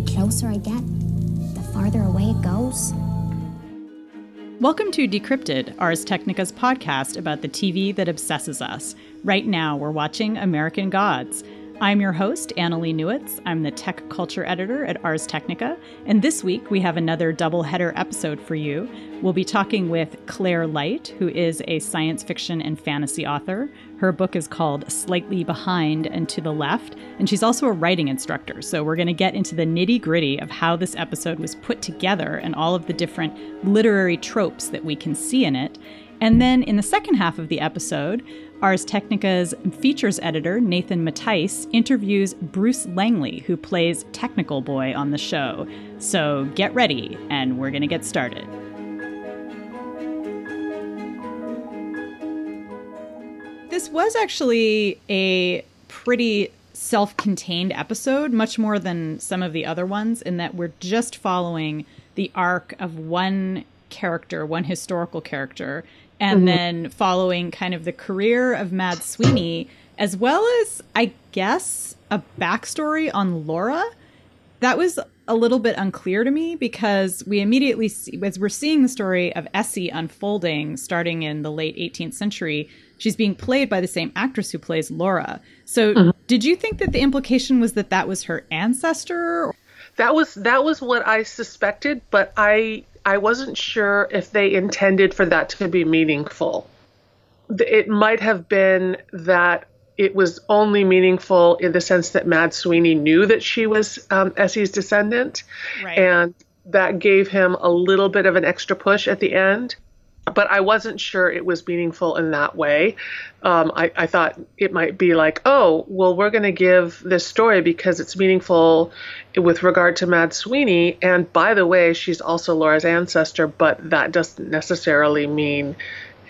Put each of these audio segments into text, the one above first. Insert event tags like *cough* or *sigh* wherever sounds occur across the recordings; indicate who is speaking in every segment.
Speaker 1: The closer I get, the farther away it goes.
Speaker 2: Welcome to Decrypted, Ars Technica's podcast about the TV that obsesses us. Right now, we're watching American Gods. I'm your host, Annalee Newitz. I'm the tech culture editor at Ars Technica. And this week, we have another double header episode for you. We'll be talking with Claire Light, who is a science fiction and fantasy author. Her book is called Slightly Behind and to the Left, and she's also a writing instructor. So we're going to get into the nitty gritty of how this episode was put together and all of the different literary tropes that we can see in it. And then in the second half of the episode, Ars Technica's features editor, Nathan Mattise, interviews Bruce Langley, who plays Technical Boy on the show. So get ready, and we're going to get started. This was actually a pretty self contained episode, much more than some of the other ones, in that we're just following the arc of one character, one historical character, and mm-hmm. then following kind of the career of Mad Sweeney, as well as, I guess, a backstory on Laura. That was a little bit unclear to me because we immediately see, as we're seeing the story of Essie unfolding starting in the late 18th century, she's being played by the same actress who plays Laura. So, mm-hmm. did you think that the implication was that that was her ancestor?
Speaker 3: That was that was what I suspected, but I I wasn't sure if they intended for that to be meaningful. It might have been that it was only meaningful in the sense that Mad Sweeney knew that she was um, Essie's descendant, right. and that gave him a little bit of an extra push at the end but I wasn't sure it was meaningful in that way. Um, I, I, thought it might be like, oh, well, we're going to give this story because it's meaningful with regard to Mad Sweeney. And by the way, she's also Laura's ancestor, but that doesn't necessarily mean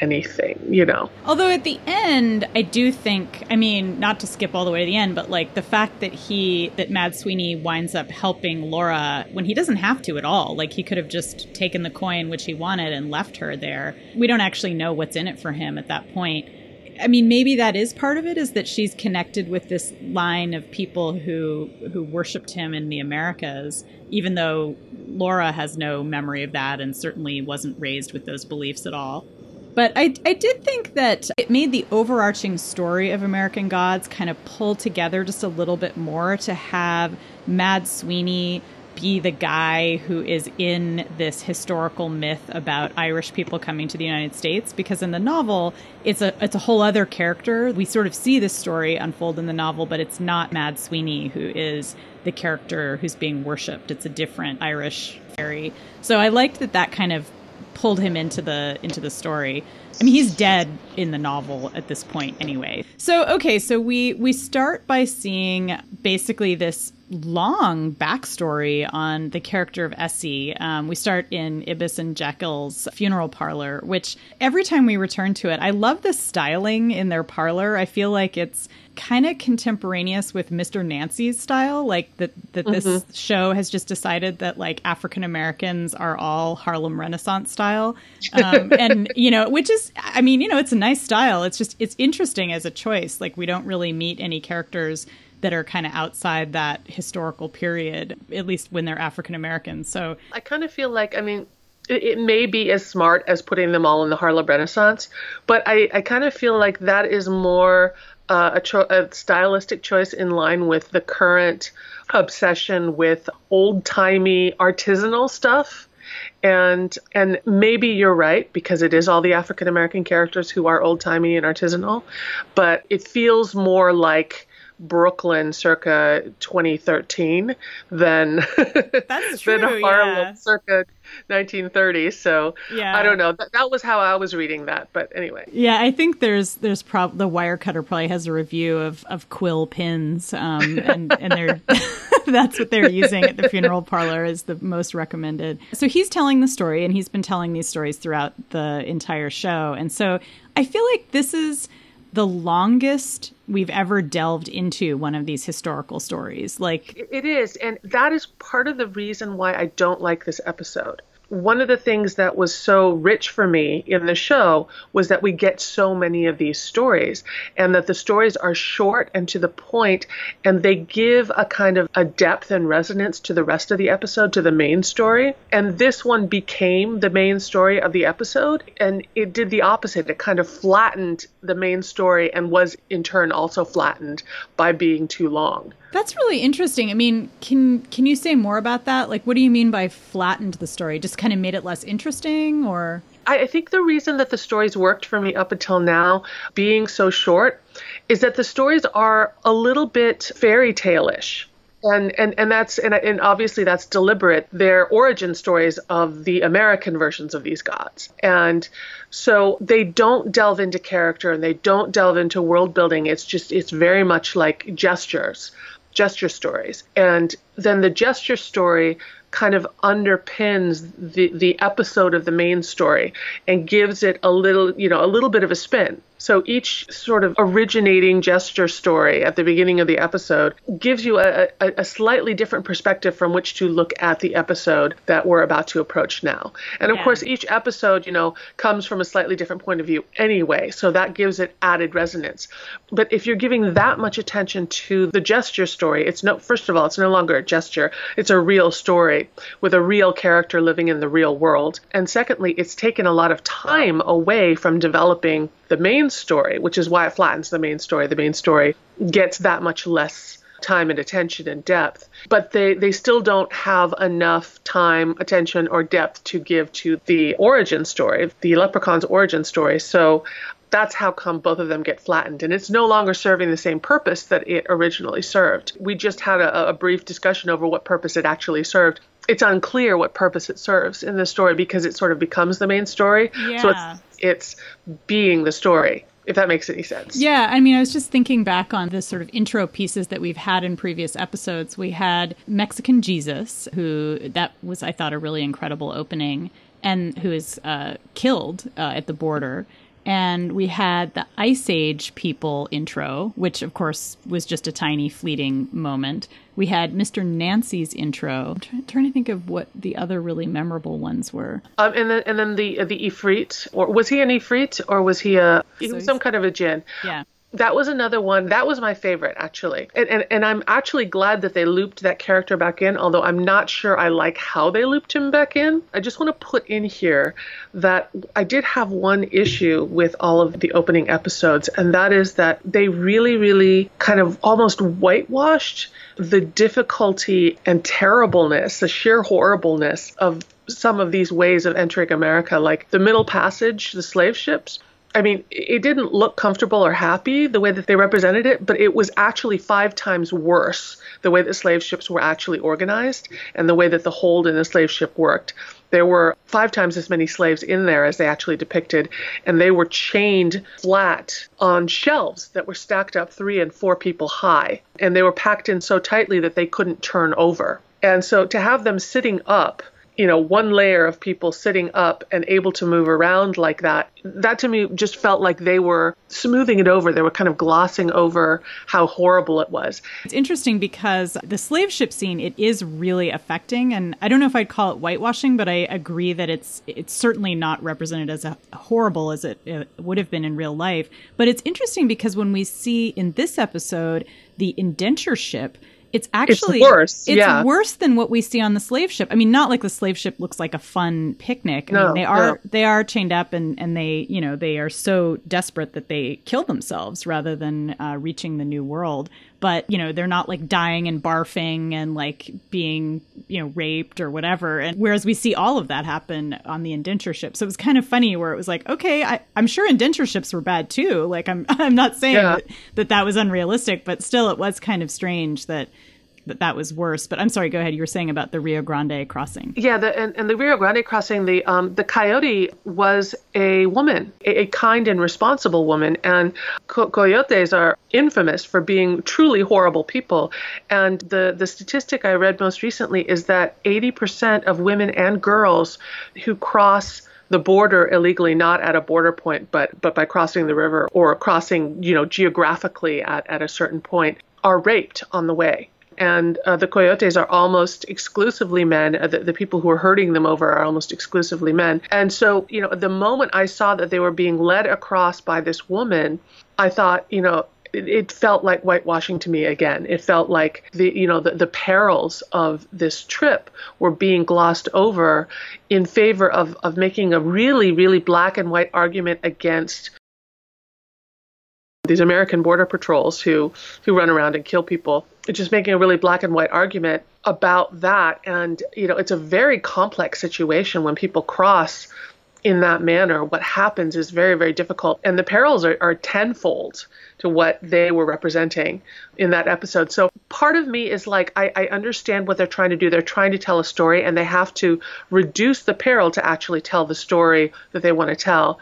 Speaker 3: anything, you know.
Speaker 2: Although at the end, I do think, I mean, not to skip all the way to the end, but like the fact that he, that Mad Sweeney winds up helping Laura when he doesn't have to at all. Like he could have just taken the coin which he wanted and left her there. We don't actually know what's in it for him at that point. I mean, maybe that is part of it is that she's connected with this line of people who who worshipped him in the Americas, even though Laura has no memory of that and certainly wasn't raised with those beliefs at all. But I, I did think that it made the overarching story of American Gods kind of pull together just a little bit more to have Mad Sweeney be the guy who is in this historical myth about Irish people coming to the United States because in the novel it's a it's a whole other character. We sort of see this story unfold in the novel, but it's not Mad Sweeney who is the character who's being worshipped. It's a different Irish fairy. So I liked that that kind of pulled him into the into the story. I mean, he's dead in the novel at this point anyway. So, okay, so we we start by seeing basically this long backstory on the character of Essie. Um, we start in Ibis and Jacquel's funeral parlor, which every time we return to it, I love the styling in their parlor. I feel like it's kind of contemporaneous with Mr. Nancy's style, like that that mm-hmm. this show has just decided that like African Americans are all Harlem Renaissance style, *laughs* um, and you know, which is, I mean, you know, it's a nice style. It's just it's interesting as a choice. Like we don't really meet any characters that are kind of outside that historical period, at least when they're African Americans. So
Speaker 3: I kind of feel like, I mean, it, may be as smart as putting them all in the Harlem Renaissance, but I, I kind of feel like that is more uh, a, cho- a stylistic choice in line with the current obsession with old timey artisanal stuff and and maybe you're right because it is all the African American characters who are old timey and artisanal, but it feels more like Brooklyn circa 2013 than
Speaker 2: That's *laughs* true,
Speaker 3: than
Speaker 2: Harlem yeah.
Speaker 3: circa 1930. So yeah. I don't know. That, that was how I was reading that. But anyway.
Speaker 2: Yeah, I think there's there's prob the Wirecutter probably has a review of of quill pins, um, and and they're *laughs* *laughs* that's what they're using at the funeral parlor is the most recommended. So he's telling the story, and he's been telling these stories throughout the entire show, and so I feel like this is the longest we've ever delved into one of these historical stories. Like
Speaker 3: it is, and that is part of the reason why I don't like this episode. One of the things that was so rich for me in the show was that we get so many of these stories and that the stories are short and to the point and they give a kind of a depth and resonance to the rest of the episode to the main story. And this one became the main story of the episode and it did the opposite. It kind of flattened the main story and was in turn also flattened by being too long
Speaker 2: that's really interesting. I mean, can can you say more about that? Like, what do you mean by flattened the story? Just kind of made it less interesting, or?
Speaker 3: I think the reason that the stories worked for me up until now, being so short, is that the stories are a little bit fairy tale-ish and and and that's and, and obviously that's deliberate they're origin stories of the american versions of these gods and so they don't delve into character and they don't delve into world building it's just it's very much like gestures gesture stories. And then the gesture story kind of underpins the, the episode of the main story and gives it a little, you know, a little bit of a spin. So each sort of originating gesture story at the beginning of the episode gives you a, a, a, slightly different perspective from which to look at the episode that we're about to approach now. And of yeah. course, each episode, you know, comes from a slightly different point of view anyway. So that gives it added resonance. But if you're giving that much attention to the gesture story, it's no, first of all, it's no longer a gesture, it's a real story with a real character living in the real world. And secondly, it's taken a lot of time away from developing the main story, which is why it flattens the main story. The main story gets that much less time and attention and depth, but they, they still don't have enough time, attention, or depth to give to the origin story, the leprechaun's origin story. So that's how come both of them get flattened and it's no longer serving the same purpose that it originally served we just had a, a, brief discussion over what purpose it actually served it's unclear what purpose it serves in the story because it sort of becomes the main story
Speaker 2: yeah.
Speaker 3: so it's it's being the story if that makes any sense.
Speaker 2: Yeah, I mean, I was just thinking back on the sort of intro pieces that we've had in previous episodes. We had Mexican Jesus, who that was, I thought, a really incredible opening, and who is uh, killed uh, at the border and we had the Ice Age people intro, which of course was just a tiny fleeting moment. We had Mr. Nancy's intro. I'm trying, trying to think of what the other really memorable ones were.
Speaker 3: Um, and then and then the uh, the Ifrit, or was he an Ifrit, or was he a so some kind of a jinn?
Speaker 2: Yeah
Speaker 3: that was another one. That was my favorite, actually. And, and, and I'm actually glad that they looped that character back in, although I'm not sure I like how they looped him back in. I just want to put in here that I did have one issue with all of the opening episodes, and that is that they really, really kind of almost whitewashed the difficulty and terribleness, the sheer horribleness of some of these ways of entering America, like the Middle Passage, the slave ships I mean, it didn't look comfortable or happy the way that they represented it, but it was actually five times worse the way that slave ships were actually organized and the way that the hold in the slave ship worked. There were five times as many slaves in there as they actually depicted, and they were chained flat on shelves that were stacked up three and four people high, and they were packed in so tightly that they couldn't turn over. And so to have them sitting up you know, one layer of people sitting up and able to move around like that, that to me just felt like they were smoothing it over. They were kind of glossing over how horrible it was.
Speaker 2: It's interesting because the slave ship scene, it is really affecting. And I don't know if I'd call it whitewashing, but I agree that it's, it's certainly not represented as a, horrible as it, it would have been in real life. But it's interesting because when we see in this episode the indenture ship, it's actually
Speaker 3: it's worse.
Speaker 2: It's
Speaker 3: yeah.
Speaker 2: worse than what we see on the slave ship. I mean, not like the slave ship looks like a fun picnic. I
Speaker 3: no,
Speaker 2: mean, they are
Speaker 3: no.
Speaker 2: they are chained up and and they you know they are so desperate that they kill themselves rather than uh, reaching the new world. But you know they're not like dying and barfing and like being you know raped or whatever. And whereas we see all of that happen on the indenture ship, so it was kind of funny where it was like, okay, I, am sure indenture ships were bad too. Like I'm *laughs* I'm not saying
Speaker 3: yeah.
Speaker 2: that, that that was unrealistic, but still it was kind of strange that that that was worse. But I'm sorry, go ahead. You were saying about the Rio Grande crossing.
Speaker 3: Yeah, the, and, and the Rio Grande crossing, the um, the coyote was a woman, a, a kind and responsible woman, and co- coyotes are infamous for being truly horrible people. And the the statistic I read most recently is that 80% of women and girls who cross the border illegally, not at a border point, but but by crossing the river or crossing, you know, geographically at, at a certain point, are raped on the way and uh, the coyotes are almost exclusively men. Uh, the, the people who are herding them over are almost exclusively men. And so, you know, the moment I saw that they were being led across by this woman, I thought, you know, it, felt like whitewashing to me again. It felt like the you know the, the perils of this trip were being glossed over in favor of, of making a really, really black and white argument against these American border patrols who who run around and kill people. It's just making a really black and white argument about that, and you know, it's a very complex situation when people cross in that manner. What happens is very, very difficult, and the perils are, are tenfold to what they were representing in that episode. So part of me is like, I, I understand what they're trying to do. They're trying to tell a story, and they have to reduce the peril to actually tell the story that they want to tell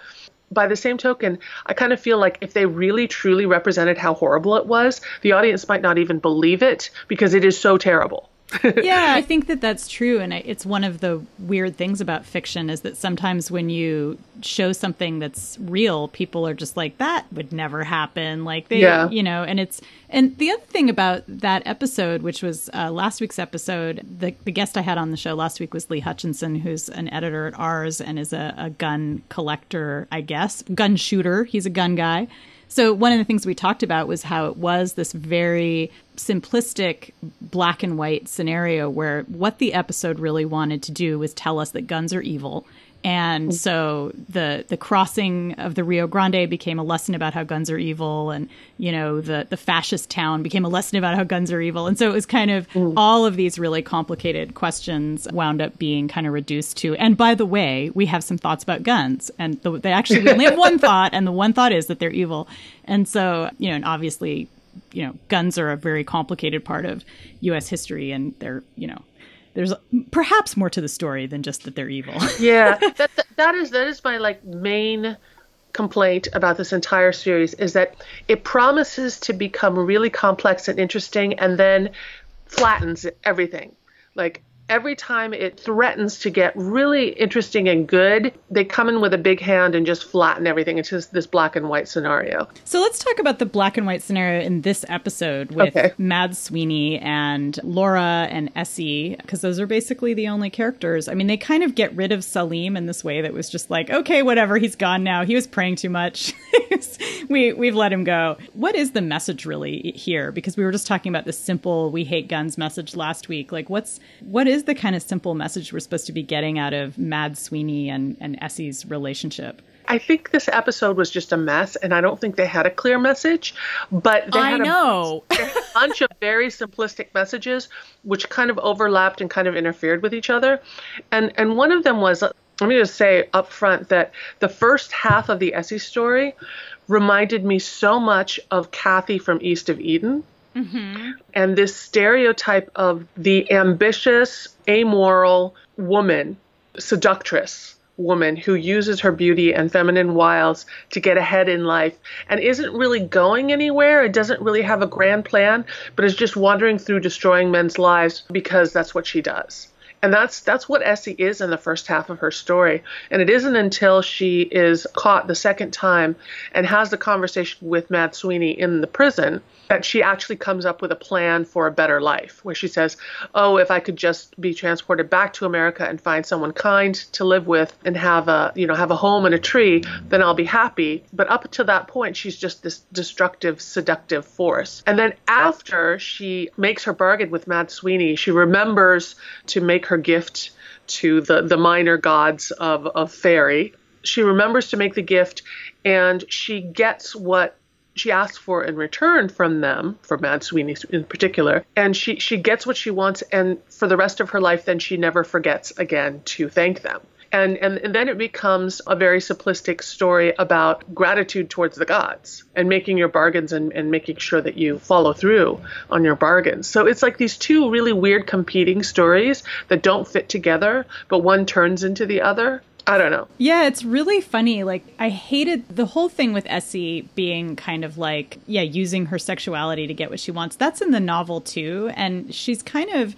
Speaker 3: by the same token, I kind of feel like if they really truly represented how horrible it was, the audience might not even believe it because it is so terrible. *laughs*
Speaker 2: yeah, I think that that's true, and it's one of the weird things about fiction is that sometimes when you show something that's real, people are just like, "That would never happen." Like they, yeah. you know, and it's and the other thing about that episode, which was uh, last week's episode, the the guest I had on the show last week was Lee Hutchinson, who's an editor at Ars and is a, a gun collector, I guess, gun shooter. He's a gun guy. So one of the things we talked about was how it was this very simplistic black and white scenario where what the episode really wanted to do was tell us that guns are evil. And so the the crossing of the Rio Grande became a lesson about how guns are evil, and you know the the fascist town became a lesson about how guns are evil, and so it was kind of mm. all of these really complicated questions wound up being kind of reduced to. And by the way, we have some thoughts about guns, and the, they actually we *laughs* only have one thought, and the one thought is that they're evil, and so you know, and obviously you know, guns are a very complicated part of U.S. history, and they're you know there's perhaps more to the story than just that they're evil. *laughs*
Speaker 3: yeah, *laughs* that, that that is that is my like main complaint about this entire series is that it promises to become really complex and interesting and then flattens everything. Like every time it threatens to get really interesting and good, they come in with a big hand and just flatten everything into this black and white scenario.
Speaker 2: So let's talk about the black and white scenario in this episode with okay. Mad Sweeney and Laura and Essie, because those are basically the only characters. I mean, they kind of get rid of Salim in this way that was just like, okay, whatever, he's gone now. He was praying too much. *laughs* we we've let him go. What is the message really here? Because we were just talking about the simple "we hate guns" message last week. Like, what's what is the kind of simple message we're supposed to be getting out of Mad Sweeney and and Essie's relationship?
Speaker 3: I think this episode was just a mess, and I don't think they had a clear message. But they I had
Speaker 2: know.
Speaker 3: A, *laughs* a bunch of very simplistic messages, which kind of overlapped and kind of interfered with each other. And and one of them was let me just say up front that the first half of the Essie story reminded me so much of Cathy from East of Eden. Mm-hmm. And this stereotype of the ambitious, amoral woman, seductress woman who uses her beauty and feminine wiles to get ahead in life and isn't really going anywhere. It doesn't really have a grand plan, but is just wandering through destroying men's lives because that's what she does. And that's that's what Essie is in the first half of her story. And it isn't until she is caught the second time and has the conversation with Mad Sweeney in the prison that she actually comes up with a plan for a better life, where she says, "Oh, if I could just be transported back to America and find someone kind to live with and have a, you know, have a home and a tree, then I'll be happy." But up to that point, she's just this destructive, seductive force. And then after she makes her bargain with Mad Sweeney, she remembers to make her gift to the the minor gods of of fairy. She remembers to make the gift, and she gets what she asks for in return from them, from Mad Sweeney in particular, and she she gets what she wants, and for the rest of her life, then she never forgets again to thank them. And, and, and then it becomes a very simplistic story about gratitude towards the gods and making your bargains and, and making sure that you follow through on your bargains. So it's like these two really weird competing stories that don't fit together, but one turns into the other. I don't know.
Speaker 2: Yeah, it's really funny. Like, I hated the whole thing with Essie being kind of like, yeah, using her sexuality to get what she wants. That's in the novel too. And she's kind of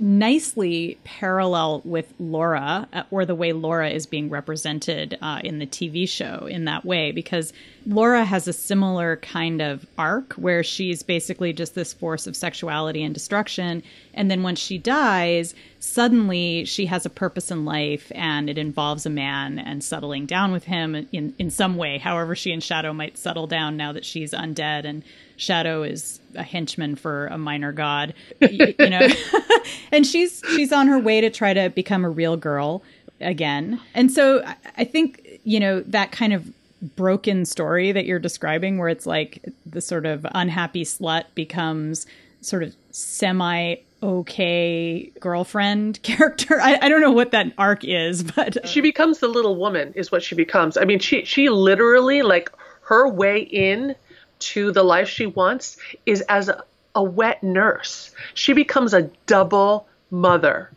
Speaker 2: nicely parallel with Laura, uh, or the way Laura is being represented uh, in the TV show in that way, because Laura has a similar kind of arc where she's basically just this force of sexuality and destruction. And then when she dies, suddenly she has a purpose in life and it involves a man and settling down with him in, in some way, however she and Shadow might settle down now that she's undead and Shadow is a henchman for a minor god, you, you know. *laughs* and she's she's on her way to try to become a real girl again. And so I think, you know, that kind of broken story that you're describing where it's like the sort of unhappy slut becomes sort of semi okay girlfriend *laughs* character. I, I, don't know what that arc is, but *laughs*
Speaker 3: she becomes the little woman is what she becomes. I mean, she she literally like her way in to the life she wants is as a, a wet nurse. She becomes a double mother.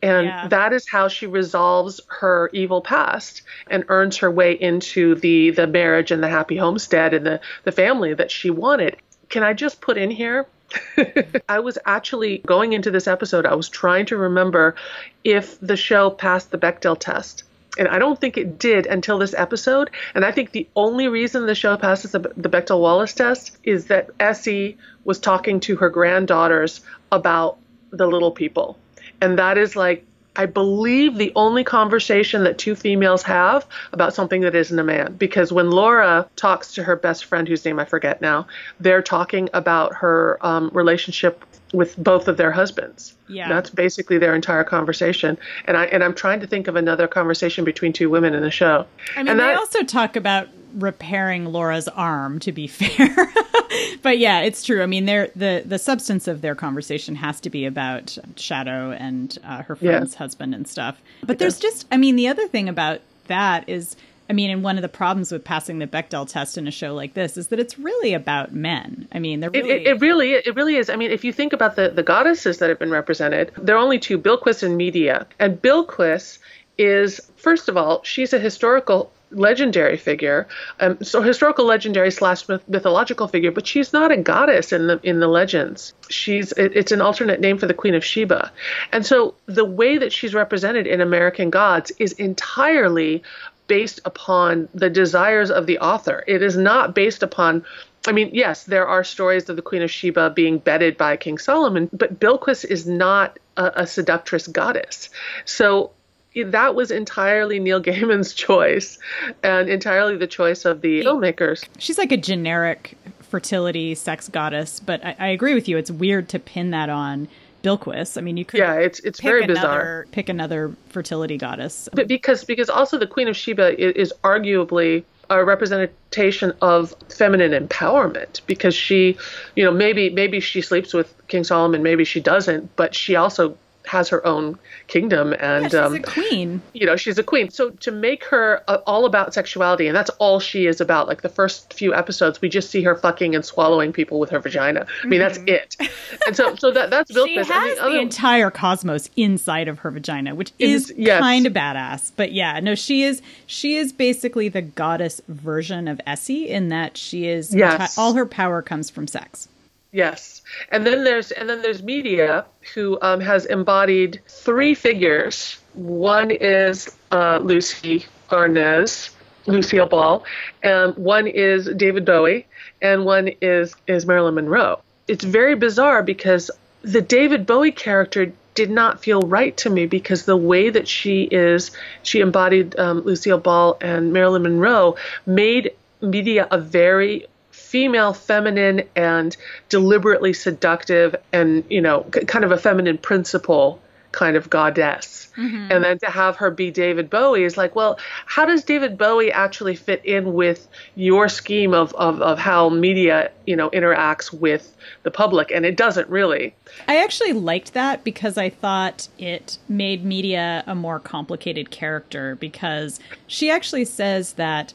Speaker 3: And yeah. that is how she resolves her evil past and earns her way into the, the marriage and the happy homestead and the, the family that she wanted. Can I just put in here? *laughs* I was actually going into this episode, I was trying to remember if the show passed the Bechdel test. And I don't think it did until this episode. And I think the only reason the show passes the, the Bechdel Wallace test is that Essie was talking to her granddaughters about the little people and that is like, I believe, the only conversation that two females have about something that isn't a man. Because when Laura talks to her best friend, whose name I forget now, they're talking about her um, relationship with both of their husbands.
Speaker 2: Yeah.
Speaker 3: That's basically their entire conversation. And I and I'm trying to think of another conversation between two women in the show.
Speaker 2: I mean,
Speaker 3: and
Speaker 2: they that, also talk about repairing Laura's arm to be *laughs* fair. but yeah, it's true. I mean, they the the substance of their conversation has to be about Shadow and uh, her friend's yeah. husband and stuff. But there's just I mean, the other thing about that is I mean, and one of the problems with passing the Bechdel test in a show like this is that it's really about men. I mean, they're really...
Speaker 3: It, it, it, really it really is. I mean, if you think about the, the goddesses that have been represented, there are only two, Bilquis and Media. And Bilquis is, first of all, she's a historical legendary figure, um, so historical legendary slash myth- mythological figure, but she's not a goddess in the in the legends. She's it, it's an alternate name for the Queen of Sheba, and so the way that she's represented in American Gods is entirely based upon the desires of the author. It is not based upon I mean, yes, there are stories of the Queen of Sheba being bedded by King Solomon, but Bilquis is not a, a seductress goddess. So that was entirely Neil Gaiman's *laughs* choice and entirely the choice of the filmmakers.
Speaker 2: She's like a generic fertility sex goddess, but I, I agree with you. It's weird to pin that on Bilquis. I mean, you could
Speaker 3: yeah, it's it's very
Speaker 2: another,
Speaker 3: bizarre.
Speaker 2: Pick another fertility goddess,
Speaker 3: but because because also the Queen of Sheba is, is arguably a representation of feminine empowerment because she, you know, maybe maybe she sleeps with King Solomon, maybe she doesn't, but she also has her own kingdom and yeah,
Speaker 2: she's um, a queen.
Speaker 3: You know, she's a queen. So to make her uh, all about sexuality, and that's all she is about. Like the first few episodes, we just see her fucking and swallowing people with her vagina. I mean, mm-hmm. that's it. And so, so that that's *laughs* built.
Speaker 2: she has I mean, the entire cosmos inside of her vagina, which is, yes. kind of badass. But yeah, no, she is she is basically the goddess version of Essie in that she is
Speaker 3: yes.
Speaker 2: all her power comes from sex.
Speaker 3: Yes, and then there's and then there's media who um, has embodied three figures. One is uh, Lucy Arnaz, Lucille Ball, and one is David Bowie, and one is is Marilyn Monroe. It's very bizarre because the David Bowie character did not feel right to me because the way that she is, she embodied um, Lucille Ball and Marilyn Monroe, made media a very female feminine and deliberately seductive and you know c- kind of a feminine principle kind of goddess. Mm-hmm. and then to have her be david bowie is like well how does david bowie actually fit in with your scheme of, of, of how media, you know interacts with the public? And it doesn't really.
Speaker 2: I actually liked that because i thought it made media a more complicated character because she actually says that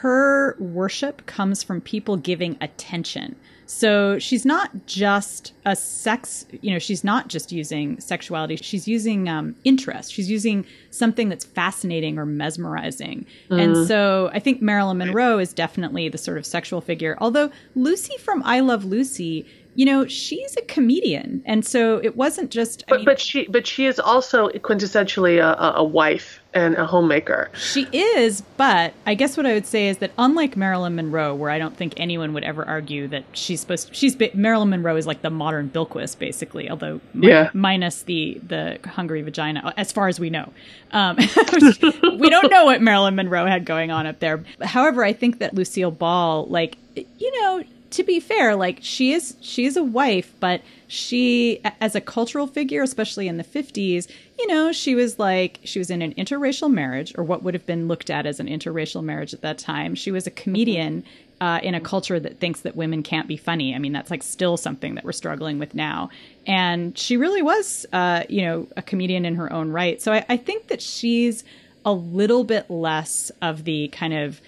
Speaker 2: her worship comes from people giving attention. So she's not just a sex, you know, she's not just using sexuality. She's using um, interest. She's using something that's fascinating or mesmerizing. Mm. And so I think Marilyn Monroe is definitely the sort of sexual figure. Although Lucy from I Love Lucy you know, she's a comedian, and so it wasn't just.
Speaker 3: I but mean, but she but she is also quintessentially a, a wife and a homemaker.
Speaker 2: She is, but I guess what I would say is that unlike Marilyn Monroe, where I don't think anyone would ever argue that she's supposed to, she's Marilyn Monroe is like the modern Bilquis, basically, although
Speaker 3: yeah.
Speaker 2: mi- minus the the hungry vagina, as far as we know. Um, *laughs* we don't know what Marilyn Monroe had going on up there. However, I think that Lucille Ball, like you know to be fair, like she is she is a wife, but she as a cultural figure, especially in the 50s, you know, she was like she was in an interracial marriage or what would have been looked at as an interracial marriage at that time. She was a comedian uh, in a culture that thinks that women can't be funny. I mean, that's like still something that we're struggling with now. And she really was, uh, you know, a comedian in her own right. So I, I think that she's a little bit less of the kind of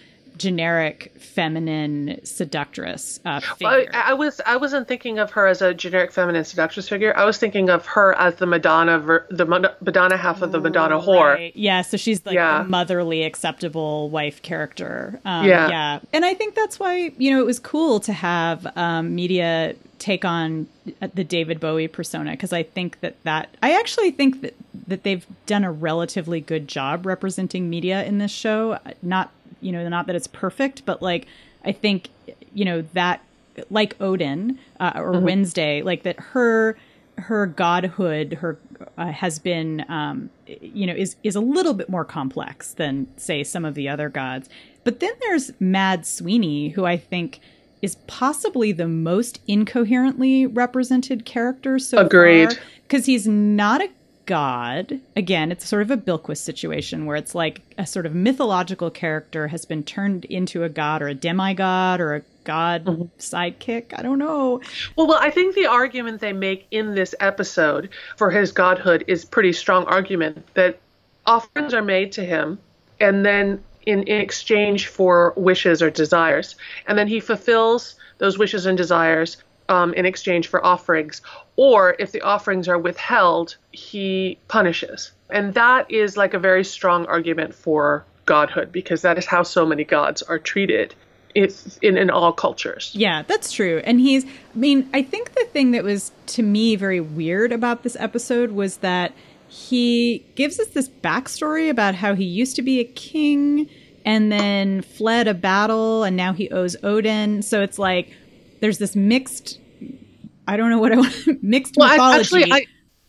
Speaker 2: generic feminine seductress uh,
Speaker 3: figure. Well, I, I, was I wasn't thinking of her as a generic feminine seductress figure. I was thinking of her as the Madonna ver- the Madonna half of the Madonna right. whore.
Speaker 2: Yeah, so she's like yeah. the motherly, acceptable wife character. Um, yeah, yeah, and I think that's why you know it was cool to have um, media take on the David Bowie persona because I think that that I actually think that that they've done a relatively good job representing media in this show. Not you know, not that it's perfect, but like I think you know that like Odin uh, or mm-hmm. Wednesday, like that her her godhood her uh, has been um, you know is is a little bit more complex than say some of the other gods. But then there's Mad Sweeney, who I think is possibly the most incoherently represented character so
Speaker 3: Agreed.
Speaker 2: because he's not a god. Again, it's sort of a Bilquis situation where it's like a sort of mythological character has been turned into a god or a demigod or a god mm-hmm. sidekick. I don't know.
Speaker 3: Well, well, I think the argument they make in this episode for his godhood is pretty strong argument that offerings are made to him and then in, in exchange for wishes or desires. And then he fulfills those wishes and desires um, in exchange for offerings. Or if the offerings are withheld, he punishes. And that is like a very strong argument for godhood because that is how so many gods are treated in, in, in all cultures.
Speaker 2: Yeah, that's true. And he's, I mean, I think the thing that was to me very weird about this episode was that he gives us this backstory about how he used to be a king and then fled a battle and now he owes Odin. So it's like there's this mixed I don't know what I want *laughs* mixed well, mythology.
Speaker 3: I, actually, I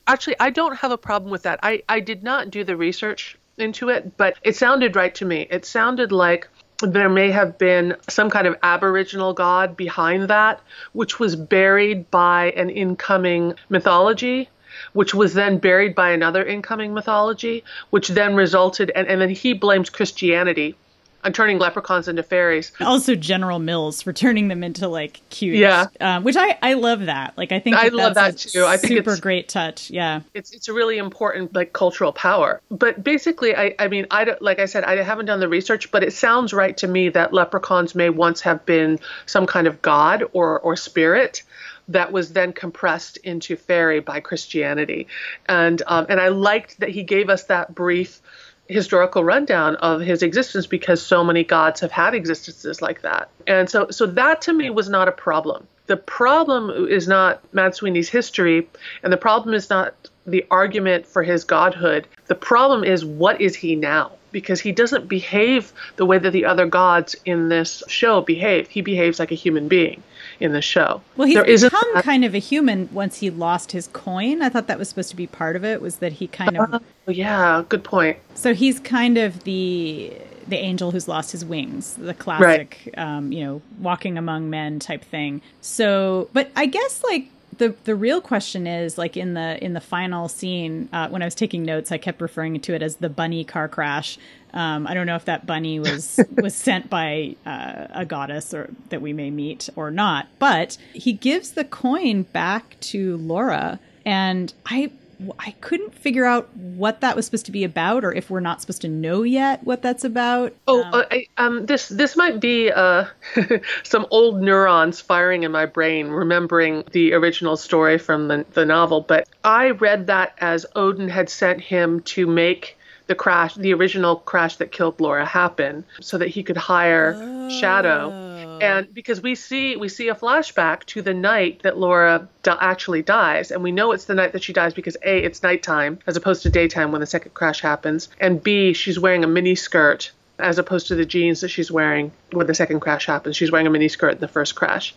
Speaker 3: actually I don't have a problem with that. I I did not do the research into it, but it sounded right to me. It sounded like there may have been some kind of aboriginal god behind that, which was buried by an incoming mythology, which was then buried by another incoming mythology, which then resulted, and, and then he blames Christianity I'm turning leprechauns into fairies. *laughs*
Speaker 2: Also, General Mills for turning them into like cute. Yeah, um, which I I love that. Like I think that I love that too. I think it's a super great touch. Yeah,
Speaker 3: it's it's a really important like cultural power. But basically, I I mean I like I said I haven't done the research, but it sounds right to me that leprechauns may once have been some kind of god or or spirit that was then compressed into fairy by Christianity, and um, and I liked that he gave us that brief historical rundown of his existence because so many gods have had existences like that. And so so that to me was not a problem. The problem is not Mad Sweeney's history and the problem is not the argument for his godhood. The problem is what is he now? Because he doesn't behave the way that the other gods in this show behave. He behaves like a human being in the show.
Speaker 2: Well, he's there become kind of a human once he lost his coin. I thought that was supposed to be part of it. Was that he kind of? Uh,
Speaker 3: yeah, good point.
Speaker 2: So he's kind of the the angel who's lost his wings, the classic, right. um, you know, walking among men type thing. So, but I guess like the the real question is like in the in the final scene uh, when I was taking notes, I kept referring to it as the bunny car crash. Um, I don't know if that bunny was *laughs* was sent by uh, a goddess or that we may meet or not, but he gives the coin back to Laura, and I I couldn't figure out what that was supposed to be about, or if we're not supposed to know yet what that's about.
Speaker 3: Oh, um, uh, I, um, this this might be uh, *laughs* some old neurons firing in my brain, remembering the original story from the, the novel. But I read that as Odin had sent him to make the crash, the original crash that killed Laura, happen, so that he could hire oh. Shadow And oh. because we see we see a flashback to the night that Laura di- actually dies, and we know it's the night that she dies because a it's nighttime as opposed to daytime when the second crash happens, and b she's wearing a mini skirt as opposed to the jeans that she's wearing when the second crash happens. She's wearing a mini skirt in the first crash.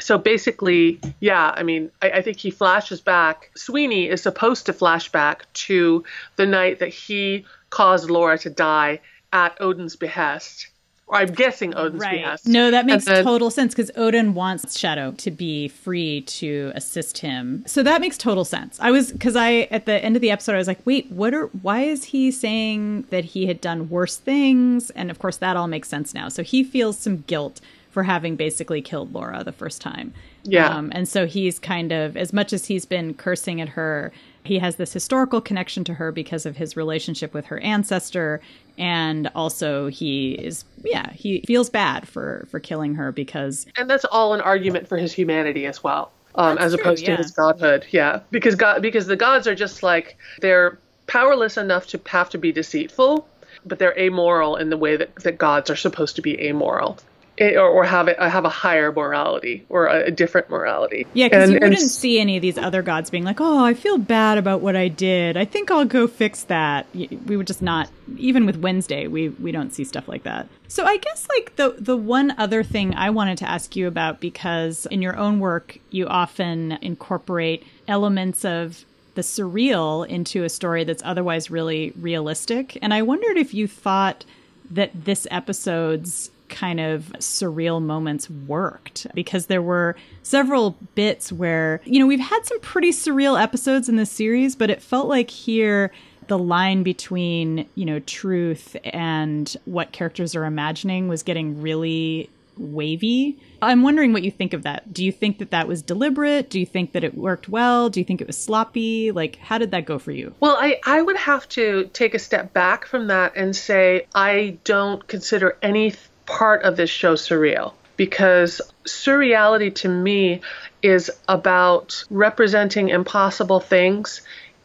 Speaker 3: So basically, yeah, I mean, I, I, think he flashes back. Sweeney is supposed to flash back to the night that he caused Laura to die at Odin's behest. Or I'm guessing Odin's right. behest.
Speaker 2: No, that makes then, total sense because Odin wants Shadow to be free to assist him. So that makes total sense. I was because I at the end of the episode I was like, wait, what are? Why is he saying that he had done worse things? And of course, that all makes sense now. So he feels some guilt for having basically killed Laura the first time.
Speaker 3: Yeah. Um,
Speaker 2: and so he's kind of, as much as he's been cursing at her, he has this historical connection to her because of his relationship with her ancestor. And also he is, yeah, he feels bad for, for killing her because.
Speaker 3: And that's all an argument for his humanity as well. Um, as true, opposed yeah. to his godhood. Yeah. Because God, because the gods are just like, they're powerless enough to have to be deceitful but they're amoral in the way that, that gods are supposed to be amoral or, or have it have a higher morality or a, a different morality.
Speaker 2: Yeah, because you wouldn't and, see any of these other gods being like, "Oh, I feel bad about what I did. I think I'll go fix that." We would just not. Even with Wednesday, we we don't see stuff like that. So I guess like the the one other thing I wanted to ask you about because in your own work you often incorporate elements of the surreal into a story that's otherwise really realistic, and I wondered if you thought that this episode's kind of surreal moments worked because there were several bits where, you know, we've had some pretty surreal episodes in this series, but it felt like here the line between, you know, truth and what characters are imagining was getting really wavy. I'm wondering what you think of that. Do you think that that was deliberate? Do you think that it worked well? Do you think it was sloppy? Like, how did that go for you?
Speaker 3: Well, I, I would have to take a step back from that and say I don't consider any part of this show surreal because surreality to me is about representing impossible things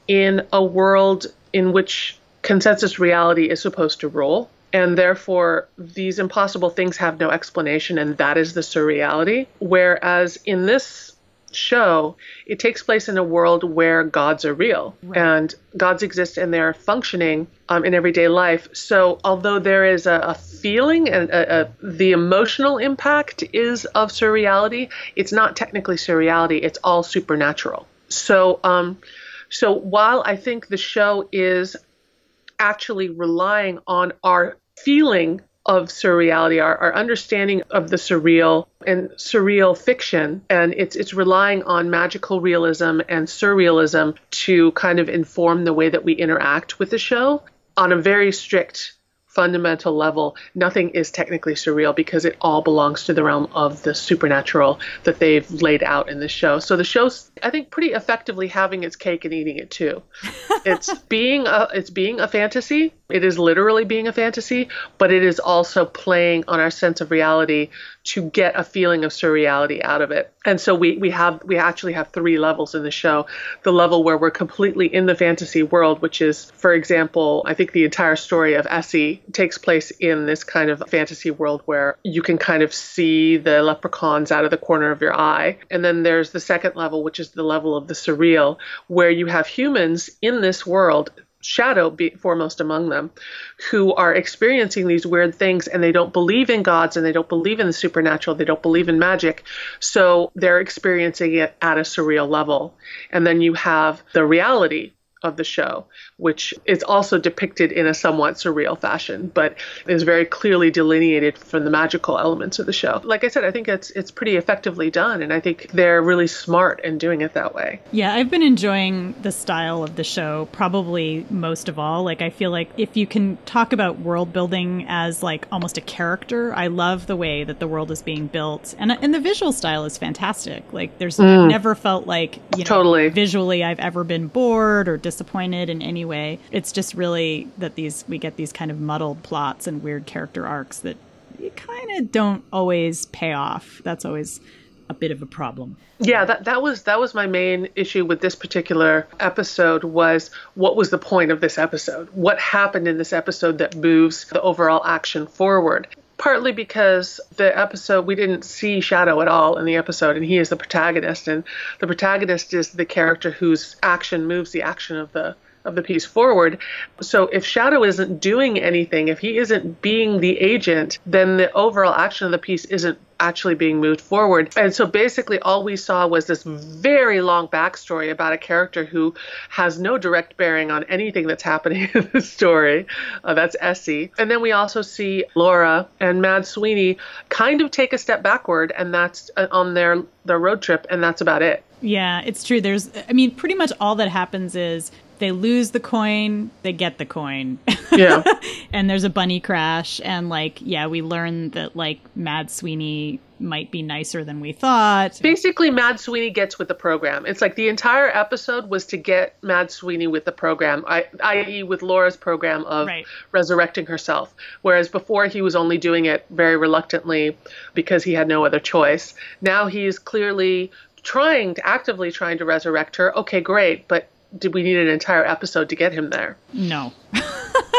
Speaker 3: in a world in which consensus reality is supposed to rule. And therefore, these impossible things have no explanation, and that is the surreality. Whereas in this show, it takes place in a world where gods are real right. and gods exist and they're functioning um, in everyday life. So, although there is a, a feeling and a, a, the emotional impact is of surreality, it's not technically surreality, it's all supernatural. So, um, so while I think the show is actually relying on our feeling of surreality, our, our understanding of the surreal and surreal fiction, and it's it's relying on magical realism and surrealism to kind of inform the way that we interact with the show on a very strict fundamental level, nothing is technically surreal because it all belongs to the realm of the supernatural that they've laid out in the show. So the show's, I think, pretty effectively having its cake and eating it too. it's *laughs* being a, it's being a fantasy. It is literally being a fantasy, but it is also playing on our sense of reality to get a feeling of surreality out of it. And so we, we have we actually have three levels in the show. The level where we're completely in the fantasy world, which is, for example, I think the entire story of Essie takes place in this kind of fantasy world where you can kind of see the leprechauns out of the corner of your eye. And then there's the second level, which is the level of the surreal, where you have humans in this world shadow be foremost among them who are experiencing these weird things and they don't believe in gods and they don't believe in the supernatural they don't believe in magic. So they're experiencing it at a surreal level. And then you have the reality of the show, which is also depicted in a somewhat surreal fashion, but is very clearly delineated from the magical elements of the show. Like I said, I think it's it's pretty effectively done, and I think they're really smart in doing it that way.
Speaker 2: Yeah, I've been enjoying the style of the show probably most of all. Like I feel like if you can talk about world building as like almost a character, I love the way that the world is being built, and and the visual style is fantastic. Like there's mm. Never felt like you know,
Speaker 3: totally
Speaker 2: visually I've ever been bored or disappointed in any way. It's just really that these we get these kind of muddled plots and weird character arcs that you kind of don't always pay off. That's always a bit of a problem.
Speaker 3: Yeah, that that was that was my main issue with this particular episode was what was the point of this episode? What happened in this episode that moves the overall action forward? Partly because the episode we didn't see Shadow at all in the episode, and he is the protagonist, and the protagonist is the character whose action moves the action of the of the piece forward. So if Shadow isn't doing anything, if he isn't being the agent, then the overall action of the piece isn't actually being moved forward. And so basically, all we saw was this very long backstory about a character who has no direct bearing on anything that's happening *laughs* in the story. Uh, that's Essie. And then we also see Laura and Mad Sweeney kind of take a step backward, and that's uh, on their their road trip, and that's about it.
Speaker 2: Yeah, it's true. There's, I mean, pretty much all that happens is they lose the coin, they get the coin.
Speaker 3: Yeah. *laughs*
Speaker 2: and there's a bunny crash and like yeah, we learn that like Mad Sweeney might be nicer than we thought.
Speaker 3: Basically Mad Sweeney gets with the program. It's like the entire episode was to get Mad Sweeney with the program, I, i.e. with Laura's program of
Speaker 2: Right.
Speaker 3: resurrecting herself. Whereas before he was only doing it very reluctantly because he had no other choice. Now he's clearly trying to actively trying to resurrect her. Okay, great, but did we need an entire episode to get him there?
Speaker 2: No. *laughs*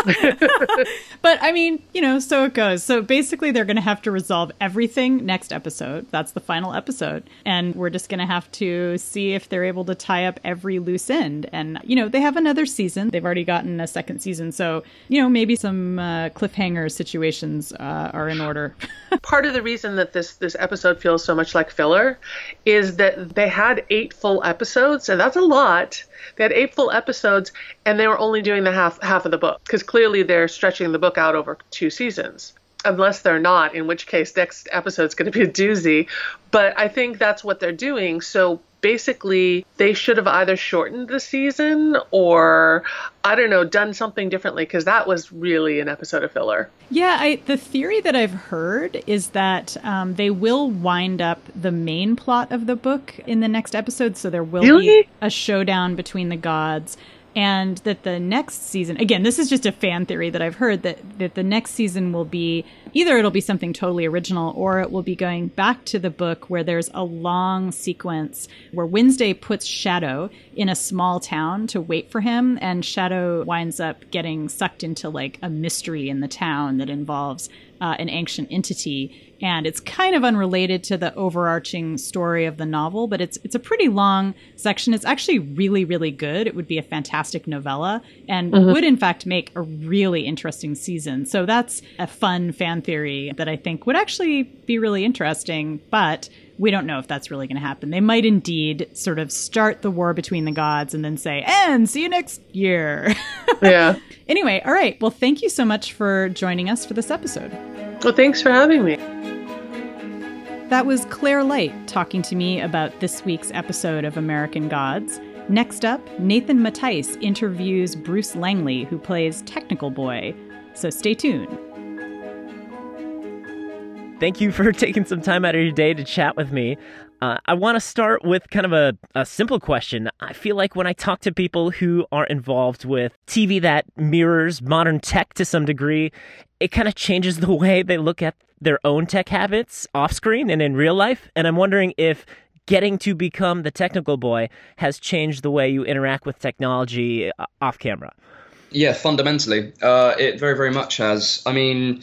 Speaker 2: *laughs* but I mean, you know, so it goes. So basically, they're going to have to resolve everything next episode. That's the final episode. And we're just going to have to see if they're able to tie up every loose end. And, you know, they have another season. They've already gotten a second season. So, you know, maybe some uh, cliffhanger situations uh, are in order. *laughs*
Speaker 3: part of the reason that this this episode feels so much like filler is that they had eight full episodes and that's a lot they had eight full episodes and they were only doing the half half of the book because clearly they're stretching the book out over two seasons unless they're not in which case next episode's going to be a doozy but i think that's what they're doing so basically they should have either shortened the season or i don't know done something differently because that was really an episode of filler
Speaker 2: Yeah, I, the theory that I've heard is that um, they will wind up the main plot of the book in the next episode. So there will
Speaker 3: Really?
Speaker 2: be a showdown between the gods, and that the next season, again, this is just a fan theory that I've heard that that the next season will be either it'll be something totally original or it will be going back to the book where there's a long sequence where Wednesday puts Shadow in a small town to wait for him, and Shadow winds up getting sucked into like a mystery in the town that involves uh, an ancient entity. And it's kind of unrelated to the overarching story of the novel, but it's it's a pretty long section. It's actually really really good. It would be a fantastic novella, and would in fact make a really interesting season. So that's a fun fan theory that I think would actually be really interesting. But we don't know if that's really going to happen. They might indeed sort of start the war between the gods and then say, "And see you next year." *laughs*
Speaker 3: yeah
Speaker 2: anyway, all right. Well, thank you so much for joining us for this episode.
Speaker 3: Well thanks for having me
Speaker 2: That was Claire Light talking to me about this week's episode of American Gods. Next up, Nathan Mattise interviews Bruce Langley, who plays Technical Boy. So stay tuned.
Speaker 4: Thank you for *laughs* taking some time out of your day to chat with me. Uh, I want to start with kind of a, a simple question. I feel like when I talk to people who are involved with TV that mirrors modern tech to some degree, it kind of changes the way they look at their own tech habits off screen and in real life. And I'm wondering if getting to become the technical boy has changed the way you interact with technology uh, off camera.
Speaker 5: Yeah, fundamentally, uh, it very, very much has. I mean,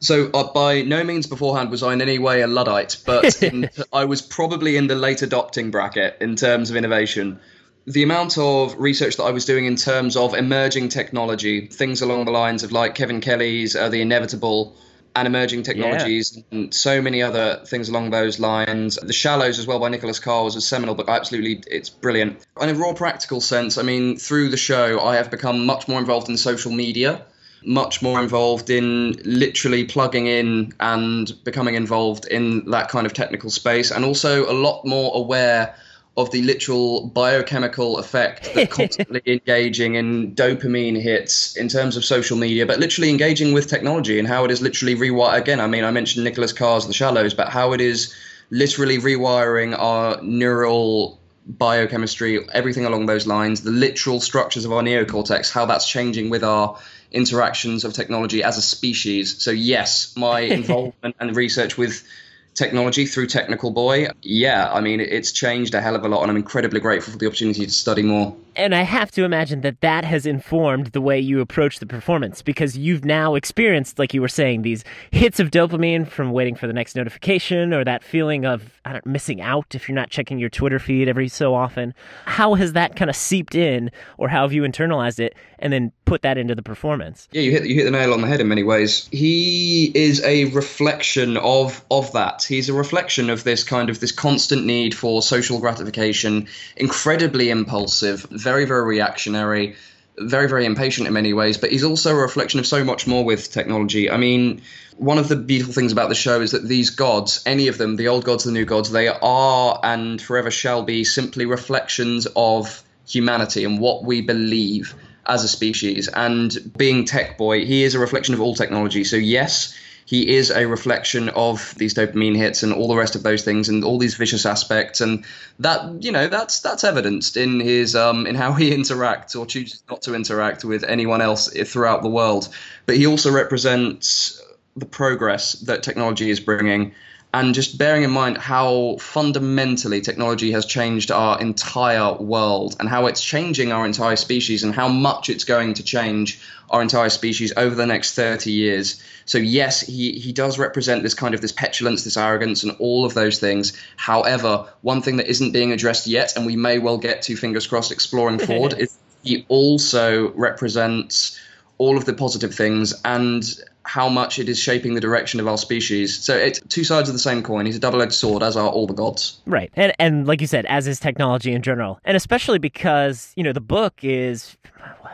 Speaker 5: so uh, by no means beforehand was I in any way a luddite, but *laughs* in, I was probably in the late adopting bracket in terms of innovation. The amount of research that I was doing in terms of emerging technology, things along the lines of like Kevin Kelly's uh, The Inevitable and emerging technologies and so many other things along those lines. The Shallows as well by Nicholas Carr was a seminal book. Absolutely, it's brilliant. In a raw practical sense, I mean, through the show, I have become much more involved in social media, much more involved in literally plugging in and becoming involved in that kind of technical space, and also a lot more aware of the literal biochemical effect that *laughs* constantly engaging in dopamine hits in terms of social media, but literally engaging with technology and how it is literally rewire again. I mean, I mentioned Nicholas Carr's The Shallows, but how it is literally rewiring our neural biochemistry, everything along those lines, the literal structures of our neocortex, how that's changing with our interactions of technology as a species. So yes, my *laughs* involvement and research with technology through Technical Boy, yeah, I mean, it's changed a hell of a lot, and I'm incredibly grateful for the opportunity to study more.
Speaker 4: And I have to imagine that that has informed the way you approach the performance because you've now experienced, like you were saying, these hits of dopamine from waiting for the next notification or that feeling of I don't, missing out if you're not checking your Twitter feed every so often. How has that kind of seeped in, or how have you internalized it and then put that into the performance?
Speaker 5: Yeah, you hit you hit the nail on the head in many ways. He is a reflection of of that. He's a reflection of this kind of this constant need for social gratification, incredibly impulsive, very very reactionary, very very impatient in many ways. But he's also a reflection of so much more with technology. I mean, one of the beautiful things about the show is that these gods, any of them, the old gods, the new gods, they are and forever shall be simply reflections of humanity and what we believe as a species. And being Tech Boy, he is a reflection of all technology. So, yes, he is a reflection of these dopamine hits and all the rest of those things and all these vicious aspects. And that you know that's that's evidenced in his um in how *laughs* he interacts or chooses not to interact with anyone else throughout the world. But he also represents the progress that technology is bringing and just bearing in mind how fundamentally technology has changed our entire world and how it's changing our entire species and how much it's going to change our entire species over the next 30 years. So yes, he, he does represent this kind of this petulance, this arrogance and all of those things. However, one thing that isn't being addressed yet and we may well get to fingers crossed exploring forward is he also represents all of the positive things and how much it is shaping the direction of our species. So it's two sides of the same coin. He's a double-edged sword, as are all the gods.
Speaker 4: Right, and and like you said, as is technology in general, and especially because you know the book is.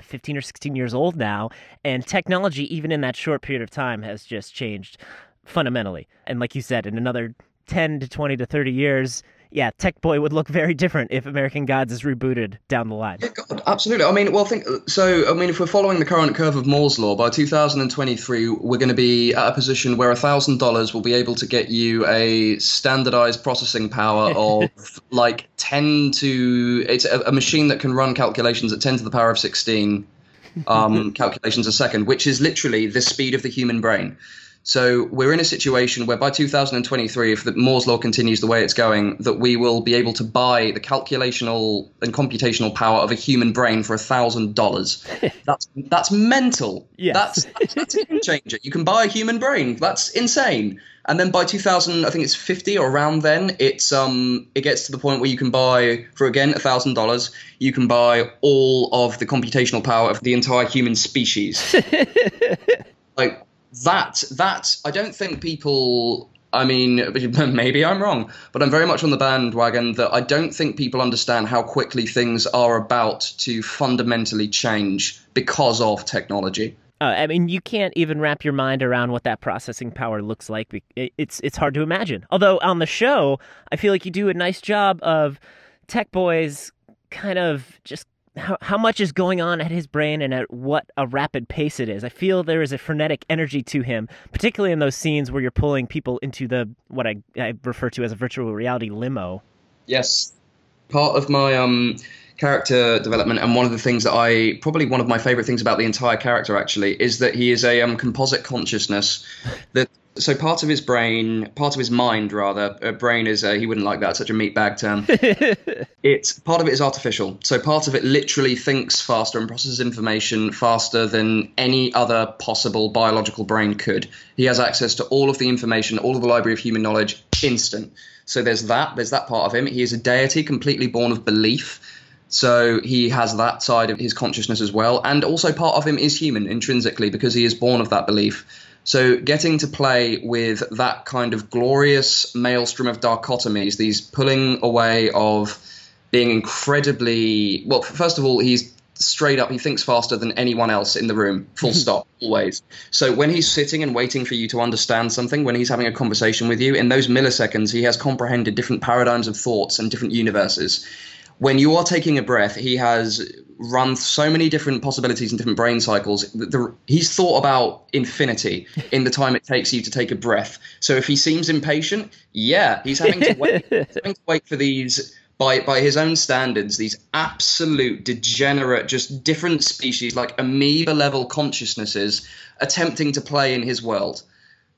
Speaker 4: 15 or 16 years old now, and technology, even in that short period of time, has just changed fundamentally. And like you said, in another 10 to 20 to 30 years, yeah, Tech Boy would look very different if American Gods is rebooted down the line.
Speaker 5: Yeah, God, absolutely. I mean, well, think so. I mean, if we're following the current curve of Moore's law, by 2023, we're going to be at a position where thousand dollars will be able to get you a standardized processing power *laughs* of like 10 to it's a, a, machine that can run calculations at 10 to the power of 16 um, *laughs* calculations a second, which is literally the speed of the human brain. So we're in a situation where by 2023, if the Moore's law continues the way it's going, that we will be able to buy the calculational and computational power of a human brain for a thousand dollars. *laughs* That's that's mental.
Speaker 4: Yes.
Speaker 5: That's that's a game changer. You can buy a human brain. That's insane. And then by 2000, I think it's 50 or around then, it's um it gets to the point where you can buy for again a thousand dollars. You can buy all of the computational power of the entire human species. *laughs* like that that I don't think people I mean, *laughs* maybe I'm wrong, but I'm very much on the bandwagon that I don't think people understand how quickly things are about to fundamentally change because of technology.
Speaker 4: Uh, I mean, you can't even wrap your mind around what that processing power looks like. It's it's hard to imagine. Although on the show, I feel like you do a nice job of Tech Boys kind of just how, how much is going on at his brain and at what a rapid pace it is. I feel there is a frenetic energy to him, particularly in those scenes where you're pulling people into the what I, I refer to as a virtual reality limo.
Speaker 5: Yes, part of my um character development and one of the things that I probably one of my favorite things about the entire character actually is that he is a um, composite consciousness that so part of his brain, part of his mind rather, uh, brain is uh, he wouldn't like that such a meatbag term. *laughs* it's part of it is artificial. So part of it literally thinks faster and processes information faster than any other possible biological brain could. He has access to all of the information, all of the library of human knowledge instant. So there's that. There's that part of him. He is a deity, completely born of belief. So he has that side of his consciousness as well. And also part of him is human intrinsically because he is born of that belief. So getting to play with that kind of glorious maelstrom of dichotomies, these pulling away of being incredibly well. First of all, he's straight up. He thinks faster than anyone else in the room. Full *laughs* stop. Always. So when he's sitting and waiting for you to understand something, when he's having a conversation with you, in those milliseconds, he has comprehended different paradigms of thoughts and different universes when you are taking a breath, he has run so many different possibilities and different brain cycles. The, the, he's thought about infinity *laughs* in the time it takes you to take a breath. So if he seems impatient, yeah, he's having to wait, *laughs* having to wait for these. By, by his own standards, these absolute degenerate, just different species, like amoeba level consciousnesses, attempting to play in his world.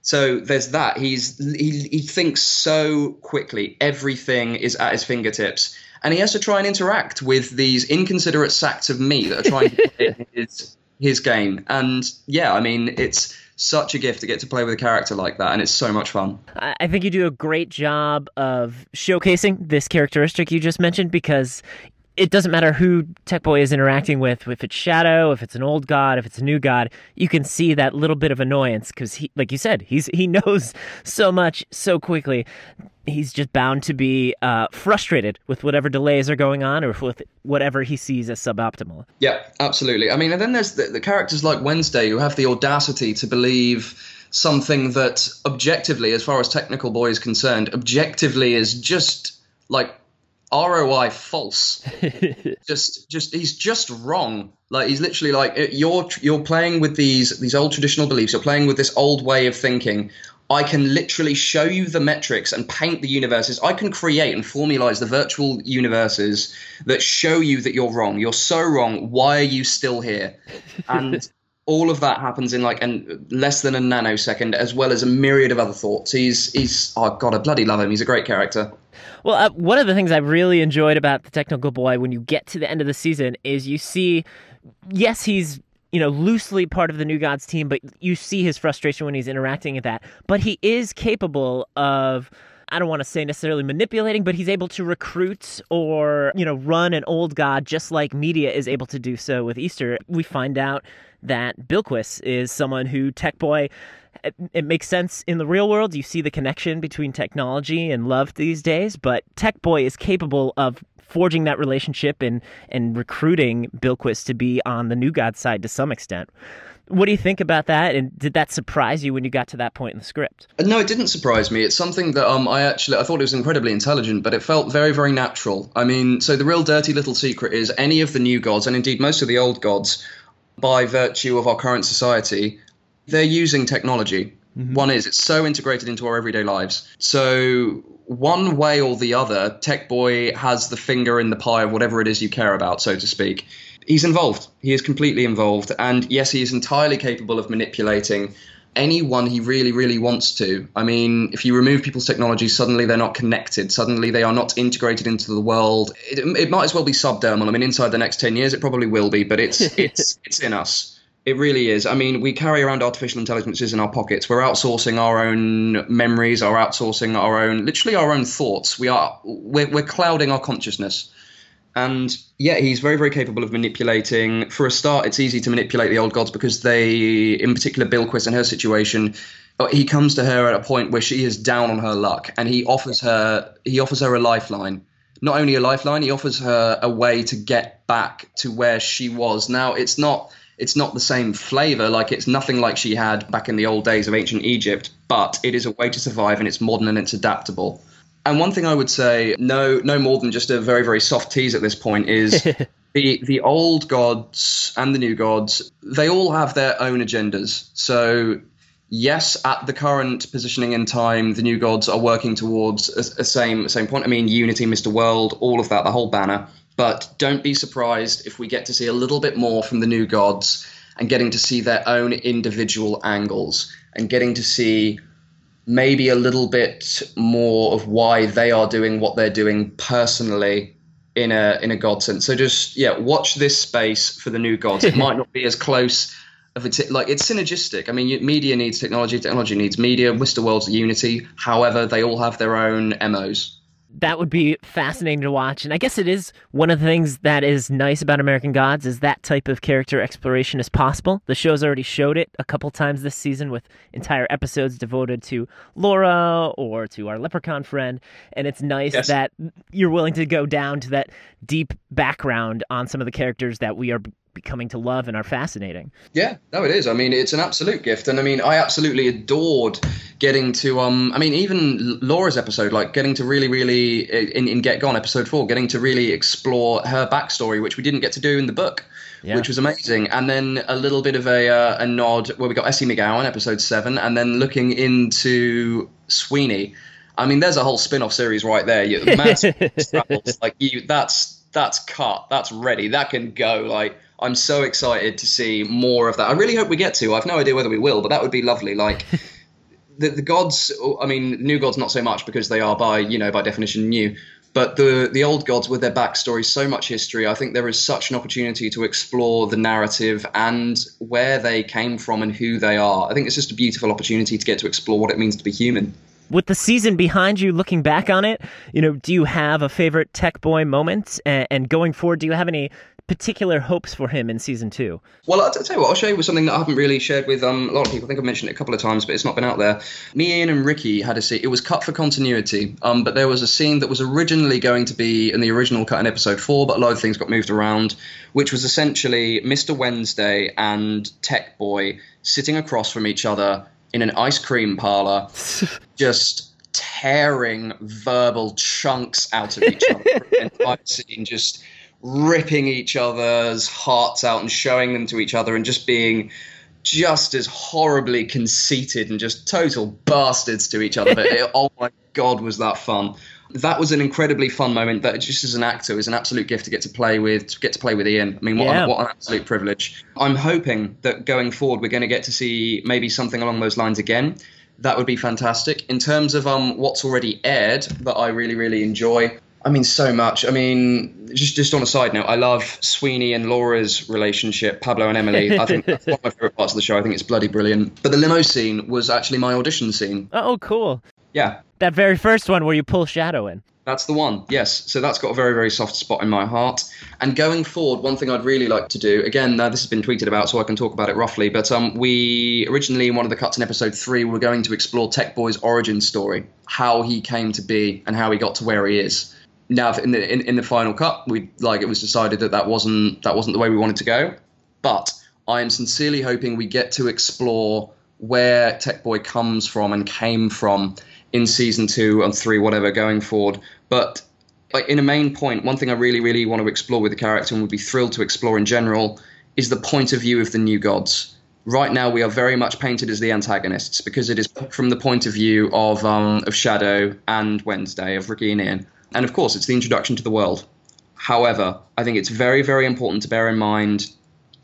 Speaker 5: So there's that. He's he, he thinks so quickly. Everything is at his fingertips and he has to try and interact with these inconsiderate sacks of meat that are trying to play *laughs* his his game. And yeah, I mean, it's such a gift to get to play with a character like that, and it's so much fun.
Speaker 4: I think you do a great job of showcasing this characteristic you just mentioned because it doesn't matter who Tech Boy is interacting with, if it's Shadow, if it's an old god, if it's a new god, you can see that little bit of annoyance because he, like you said, he's he knows *laughs* so much so quickly. He's just bound to be uh, frustrated with whatever delays are going on or with whatever he sees as suboptimal.
Speaker 5: Yeah, absolutely. I mean, and then there's the, the characters like Wednesday who have the audacity to believe something that objectively, as far as Technical Boy is concerned, objectively is just like ROI false. *laughs* just just he's just wrong. Like he's literally like you're you're playing with these these old traditional beliefs. You're playing with this old way of thinking. I can literally show you the metrics and paint the universes. I can create and formalize the virtual universes that show you that you're wrong. You're so wrong. Why are you still here? And *laughs* all of that happens in like an, less than a nanosecond, as well as a myriad of other thoughts. He's he's oh god, I bloody love him. He's a great character.
Speaker 4: Well, uh, one of the things I really enjoyed about the Technical Boy when you get to the end of the season is you see, yes, he's you know loosely part of the New Gods team, but you see his frustration when he's interacting with that. But he is capable of. I don't want to say necessarily manipulating, but he's able to recruit or, you know, run an old god just like media is able to do so with Easter. We find out that Bilquis is someone who Tech Boy it, it, makes sense in the real world. You see the connection between technology and love these days, but Tech Boy is capable of forging that relationship and and recruiting Bilquis to be on the New God side to some extent. What do you think about that? And did that surprise you when you got to that point in the script?
Speaker 5: No, it didn't surprise me. It's something that um, I actually I thought it was incredibly intelligent, but it felt very, very natural. I mean, so the real dirty little secret is any of the new gods, and indeed most of the old gods, by virtue of our current society, they're using technology. Mm-hmm. One is it's so integrated into our everyday lives. So one way or the other, Tech Boy has the finger in the pie of whatever it is you care about, so to speak. He's involved. He is completely involved, and yes, he is entirely capable of manipulating anyone he really, really wants to. I mean, if you remove people's technology, suddenly they're not connected. Suddenly they are not integrated into the world. It, it might as well be subdermal. I mean, inside the next ten years, it probably will be, but it's *laughs* it's it's in us. It really is. I mean, we carry around artificial intelligences in our pockets. We're outsourcing our own memories, are outsourcing our own, literally our own thoughts. We are, we're, we're clouding our consciousness. And yeah, he's very, very capable of manipulating. For a start, it's easy to manipulate the old gods because they, in particular, Bilquis and her situation, uh, he comes to her at a point where she is down on her luck, and he offers her, he offers her a lifeline. Not only a lifeline, he offers her a way to get back to where she was. Now, it's not it's not the same flavor, like it's nothing like she had back in the old days of ancient Egypt, but it is a way to survive and it's modern and it's adaptable. And one thing I would say, no, no more than just a very, very soft tease at this point, is *laughs* the the old gods and the new gods. They all have their own agendas. So, yes, at the current positioning in time, the new gods are working towards a, a same same point. I mean, unity, Mr. World, all of that, the whole banner. But don't be surprised if we get to see a little bit more from the new gods and getting to see their own individual angles and getting to see maybe a little bit more of why they are doing what they're doing personally in a in a god sense. So just yeah, watch this space for the new gods. It *laughs* might not be as close of it like it's synergistic. I mean, media needs technology, technology needs media. Mr. World's unity. However, they all have their own MOs
Speaker 4: that would be fascinating to watch. And I guess it is one of the things that is nice about American Gods is that type of character exploration is possible. The show's already showed it a couple times this season with entire episodes devoted to Laura or to our leprechaun friend. And it's nice yes. that you're willing to go down to that deep background on some of the characters that we are becoming to love and are fascinating.
Speaker 5: Yeah, no, it is. I mean, it's an absolute gift, and I mean, I absolutely adored getting to. Um, I mean, even Laura's episode, like getting to really, really in, in Git Gone episode four, getting to really explore her backstory, which we didn't get to do in the book. Yeah. Which was amazing, and then a little bit of a uh, a nod where we got Essie MacGowan, episode seven, and then looking into Sweeney. I mean, there's a whole spin-off series right there. You, *laughs* like you, that's that's cut, that's ready, that can go. Like I'm so excited to see more of that. I really hope we get to. I've no idea whether we will, but that would be lovely. Like *laughs* the, the gods, I mean, new gods not so much because they are by you know by definition new. But the the old gods with their backstory, so much history, I think there is such an opportunity to explore the narrative and where they came from and who they are. I think it's just a beautiful opportunity to get to explore what it means to be human.
Speaker 4: With the season behind you, looking back on it, you know, do you have a favorite Tech Boy moment? And, and going forward, do you have any particular hopes for him in season two?
Speaker 5: Well, I'll tell you what, I'll show you with something that I haven't really shared with um, a lot of people. I think I've mentioned it a couple of times, but it's not been out there. Me, Ian, and Ricky had a scene. It was cut for continuity, um, but there was a scene that was originally going to be in the original cut in episode four, but a lot of things got moved around, which was essentially Mr. Wednesday and Tech Boy sitting across from each other in an ice cream parlor, *laughs* just tearing verbal chunks out of each other. *laughs* entire scene just ripping each other's hearts out and showing them to each other and just being just as horribly conceited and just total bastards to each other. But *laughs* it, oh my god, was that fun! That was an incredibly fun moment. That just as an actor was an absolute gift to get to play with, to get to play with Ian. I mean, what,
Speaker 4: Yeah.
Speaker 5: an, what an absolute privilege. I'm hoping that going forward we're going to get to see maybe something along those lines again. That would be fantastic. In terms of um, what's already aired that I really really enjoy, I mean, so much. I mean, just just on a side note, I love Sweeney and Laura's relationship, Pablo and Emily. I think that's one of my favorite parts of the show. I think it's bloody brilliant. But the limo scene was actually my audition scene.
Speaker 4: Oh, cool.
Speaker 5: Yeah,
Speaker 4: That very first one where you pull Shadow in.
Speaker 5: that's the one. Yes. So that's got a very, very soft spot in my heart. And going forward, one thing I'd really like to do, again, uh, this has been tweeted about, so I can talk about it roughly, but um, we originally, in one of the cuts in episode three, were going to explore Tech Boy's origin story, how he came to be and how he got to where he is. Now, in the in, in the final cut, we like it was decided that that wasn't that wasn't the way we wanted to go. But I am sincerely hoping we get to explore where Tech Boy comes from and came from in season two and three, whatever, going forward. But like in a main point, one thing I really, really want to explore with the character and would be thrilled to explore in general is the point of view of the new gods. Right now, we are very much painted as the antagonists because it is from the point of view of um, of Shadow and Wednesday, of Ricky and Ian, and of course, it's the introduction to the world. However, I think it's very, very important to bear in mind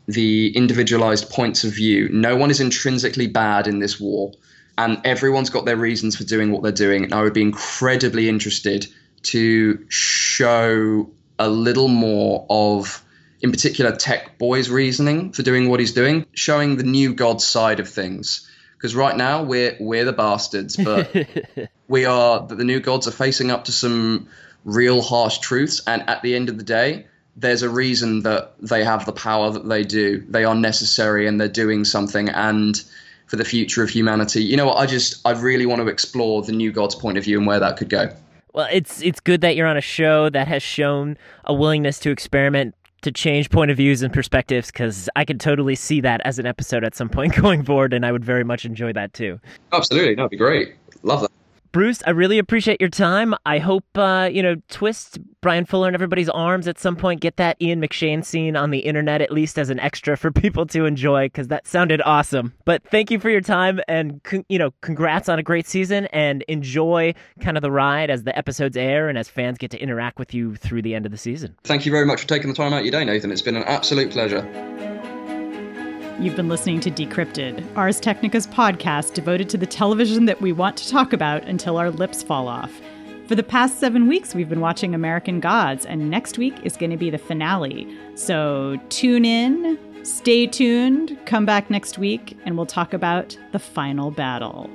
Speaker 5: the individualized points of view. No one is intrinsically bad in this war, and everyone's got their reasons for doing what they're doing. And I would be incredibly interested to show a little more of, in particular, Tech Boy's reasoning for doing what he's doing, showing the new God side of things. Because right now we're we're the bastards, but *laughs* we are that the new gods are facing up to some real harsh truths and at the end of the day there's a reason that they have the power that they do. They are necessary and they're doing something and for the future of humanity. You know what? I just i really want to explore the new god's point of view and where that could go.
Speaker 4: Well, it's it's good that you're on a show that has shown a willingness to experiment to change point of views and perspectives because I could totally see that as an episode at some point *laughs* going forward, and I would very much enjoy that too.
Speaker 5: absolutely. That'd be great. Love that
Speaker 4: Bruce, I really appreciate your time. I hope uh, you know twist Bryan Fuller and everybody's arms at some point. Get that Ian McShane scene on the internet at least as an extra for *laughs* people to enjoy because that sounded awesome. But thank you for your time and you know congrats on a great season and enjoy kind of the ride as the episodes air and as fans get to interact with you through the end of the season.
Speaker 5: thank you very much for taking the time out of your day nathan it's been an absolute pleasure
Speaker 2: You've been listening to Decrypted, Ars Technica's podcast devoted to the television that we want to talk about until our lips fall off. For the past seven weeks, we've been watching American Gods, and next week is going to be the finale. So tune in, stay tuned, come back next week, and we'll talk about the final battle.